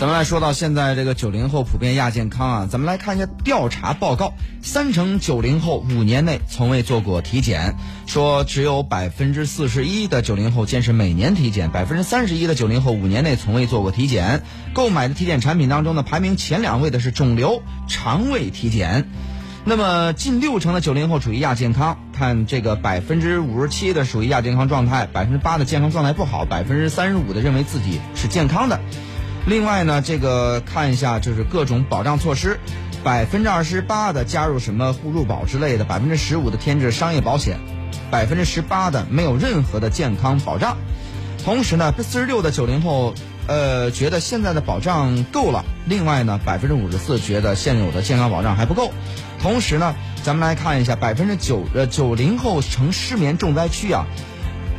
咱们来说到现在这个九零后普遍亚健康啊，咱们来看一下调查报告，三成九零后五年内从未做过体检，说只有百分之四十一的九零后坚持每年体检，百分之三十一的九零后五年内从未做过体检。购买的体检产品当中呢，排名前两位的是肿瘤肠胃体检。那么近六成的九零后处于亚健康，看这个百分之五十七的属于亚健康状态，百分之八的健康状态不好，百分之三十五的认为自己是健康的。另外呢，这个看一下就是各种保障措施，百分之二十八的加入什么互助保之类的，百分之十五的添置商业保险，百分之十八的没有任何的健康保障。同时呢，四十六的九零后。呃，觉得现在的保障够了。另外呢，百分之五十四觉得现有的健康保障还不够。同时呢，咱们来看一下，百分之九呃九零后成失眠重灾区啊，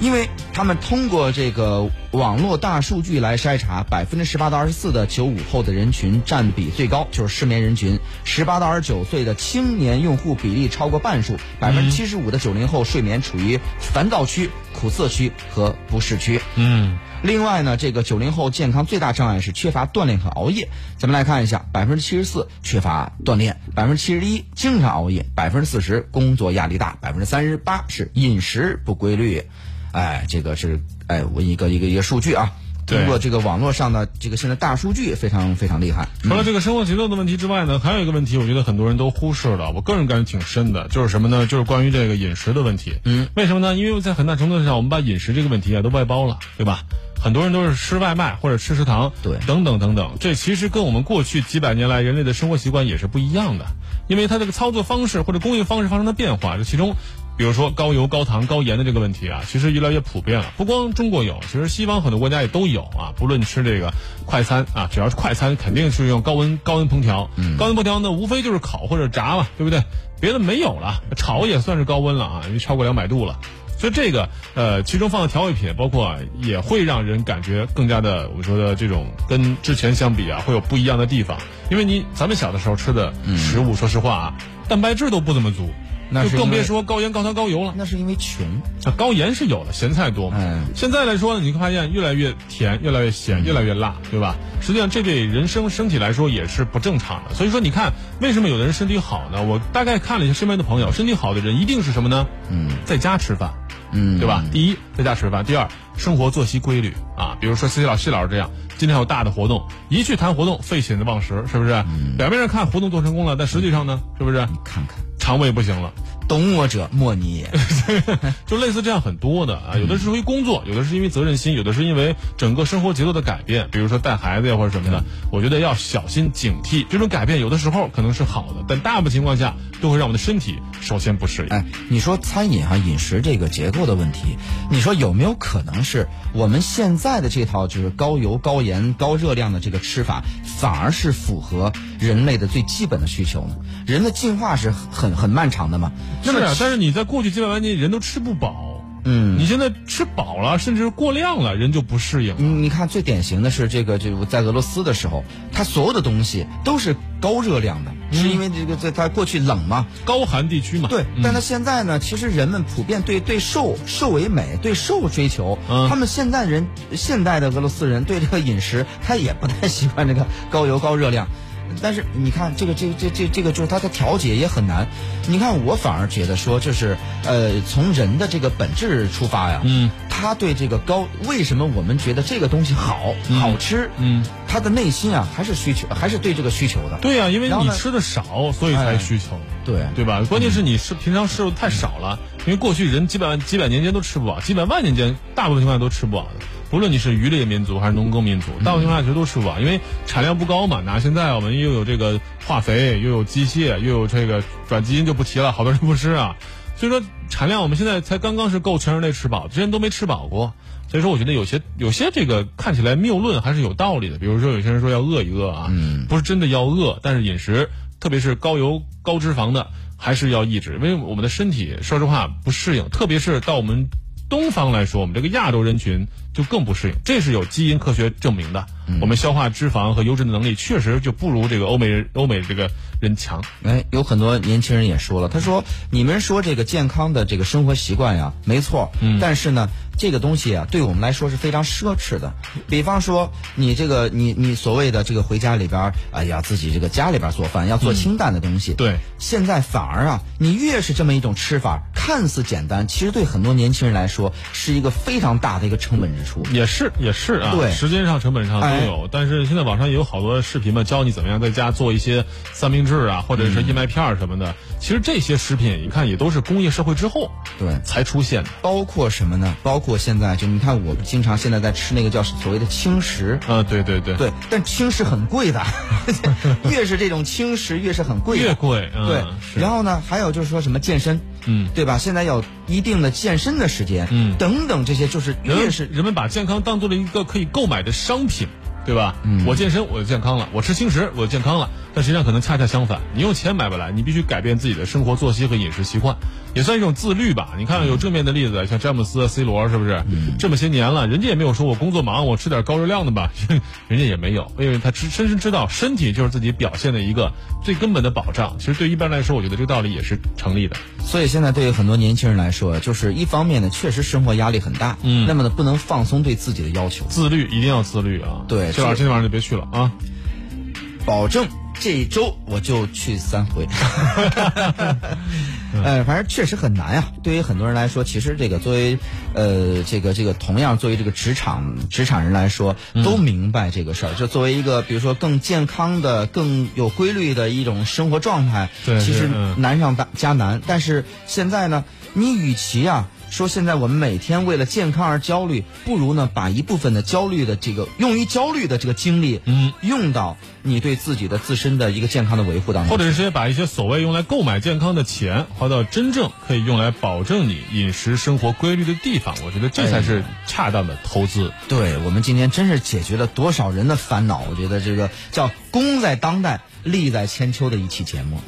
因为他们通过这个网络大数据来筛查，百分之十八到二十四的九五后的人群占比最高，就是失眠人群。十八到二十九岁的青年用户比例超过半数，百分之七十五的九零后睡眠处于烦躁区、苦涩区和不适区。嗯。另外呢，这个九零后健康最大障碍是缺乏锻炼和熬夜。咱们来看一下，百分之七十四缺乏锻炼，百分之七十一经常熬夜，百分之四十工作压力大，百分之三十八是饮食不规律。哎，这个是哎我一个一个一个数据啊。通过这个网络上的这个现在大数据非常非常厉害。除了这个生活节奏的问题之外呢，还有一个问题，我觉得很多人都忽视了。我个人感觉挺深的，就是什么呢？就是关于这个饮食的问题。嗯，为什么呢？因为在很大程度上，我们把饮食这个问题啊都外包了，对吧？很多人都是吃外卖或者吃食堂，对，等等等等。这其实跟我们过去几百年来人类的生活习惯也是不一样的，因为它这个操作方式或者工艺方式发生了变化。这其中，比如说高油、高糖、高盐的这个问题啊，其实越来越普遍了。不光中国有，其实西方很多国家也都有啊。不论吃这个快餐啊，只要是快餐，肯定是用高温高温烹调。高温烹调呢，无非就是烤或者炸嘛，对不对？别的没有了，炒也算是高温了啊，因为超过两百度了。所以这个呃，其中放的调味品，包括也会让人感觉更加的，我们说的这种跟之前相比啊，会有不一样的地方。因为你咱们小的时候吃的食物，说实话啊，蛋白质都不怎么足。那就更别说高盐、高糖、高油了。那是因为穷。啊，高盐是有的，咸菜多嘛。嗯。现在来说呢，你会发现越来越甜，越来越咸，越来越辣，对吧？实际上，这对人生身体来说也是不正常的。所以说，你看为什么有的人身体好呢？我大概看了一下身边的朋友，身体好的人一定是什么呢？嗯，在家吃饭，嗯，对吧？第一，在家吃饭；第二，生活作息规律啊。比如说，谢老谢老师这样，今天有大的活动，一去谈活动，废寝忘食，是不是？表面上看活动做成功了，但实际上呢，是不是？你看看，我也不行了。懂我者莫你也，就类似这样很多的啊，有的是因为工作，有的是因为责任心，有的是因为整个生活节奏的改变，比如说带孩子呀或者什么的，我觉得要小心警惕。这种改变有的时候可能是好的，但大部分情况下都会让我们的身体首先不适应。哎，你说餐饮哈饮食这个结构的问题，你说有没有可能是我们现在的这套就是高油、高盐、高热量的这个吃法，反而是符合人类的最基本的需求呢？人的进化是很很漫长的嘛。是啊，但是你在过去几百万年，人都吃不饱。嗯，你现在吃饱了，甚至过量了，人就不适应。你你看，最典型的是这个，就在俄罗斯的时候，它所有的东西都是高热量的，是因为这个在它过去冷嘛，高寒地区嘛。对，但它现在呢，其实人们普遍对对瘦瘦为美，对瘦追求。嗯，他们现在人现代的俄罗斯人对这个饮食，他也不太习惯这个高油高热量。但是你看，这个这这这这个就是它的调节也很难。你看，我反而觉得说，就是呃，从人的这个本质出发呀，嗯，他对这个高，为什么我们觉得这个东西好好吃？嗯，他的内心啊，还是需求，还是对这个需求的。对呀，因为你吃的少，所以才需求。对对吧？关键是你是平常摄入太少了，因为过去人几百万几百年间都吃不饱，几百万年间大部分情况下都吃不饱的。不论你是渔猎民族还是农耕民族，大部分情况下其实都吃不饱，因为产量不高嘛。哪现在我们又有这个化肥，又有机械，又有这个转基因就不提了，好多人不吃啊。所以说产量我们现在才刚刚是够全人类吃饱，之前都没吃饱过。所以说我觉得有些有些这个看起来谬论还是有道理的。比如说有些人说要饿一饿啊，不是真的要饿，但是饮食特别是高油高脂肪的。还是要抑制，因为我们的身体说实话不适应，特别是到我们东方来说，我们这个亚洲人群就更不适应，这是有基因科学证明的。我们消化脂肪和油脂的能力确实就不如这个欧美人欧美这个人强。哎，有很多年轻人也说了，他说你们说这个健康的这个生活习惯呀，没错，嗯，但是呢，这个东西啊，对我们来说是非常奢侈的。比方说，你这个你你所谓的这个回家里边，哎呀，自己这个家里边做饭要做清淡的东西，对，现在反而啊，你越是这么一种吃法，看似简单，其实对很多年轻人来说是一个非常大的一个成本支出。也是也是啊，对时间上、成本上都有。但是现在网上也有好多视频嘛，教你怎么样在家做一些三明治啊，或者是燕麦片儿什么的。其实这些食品，你看也都是工业社会之后对，才出现的。包括什么呢？包括现在就你看，我们经常现在在吃那个叫所谓的轻食。啊，对对对，对，但轻食很贵的，越是这种轻食越是很贵的，越贵。嗯对，然后呢，还有就是说什么健身，嗯，对吧？现在有一定的健身的时间，嗯等等这些，就是越是人们把健康当做了一个可以购买的商品，对吧？嗯我健身我就健康了，我吃轻食我就健康了。但实际上可能恰恰相反，你用钱买不来，你必须改变自己的生活作息和饮食习惯，也算一种自律吧。你看有正面的例子，像詹姆斯、C 罗是不是？嗯这么些年了，人家也没有说我工作忙，我吃点高热量的吧，人家也没有，因为他知深深知道身体就是自己表现的一个最根本的保障。其实对一般人来说，我觉得这个道理也是成立的。所以现在对于很多年轻人来说，就是一方面呢，确实生活压力很大，嗯那么呢，不能放松对自己的要求，自律一定要自律啊！对这老师今天晚上就别去了啊！保证这一周我就去三回。呃，反正确实很难啊。对于很多人来说，其实这个作为呃这个这个同样作为这个职场职场人来说，都明白这个事儿。就作为一个比如说更健康的、更有规律的一种生活状态，对其实难上加难。但是现在呢，你与其啊。说现在我们每天为了健康而焦虑，不如呢把一部分的焦虑的这个用于焦虑的这个精力，嗯，用到你对自己的自身的一个健康的维护当中。或者是把一些所谓用来购买健康的钱花到真正可以用来保证你饮食生活规律的地方，我觉得这才是恰当的投资。对我们今天真是解决了多少人的烦恼，我觉得这个叫功在当代，利在千秋的一期节目。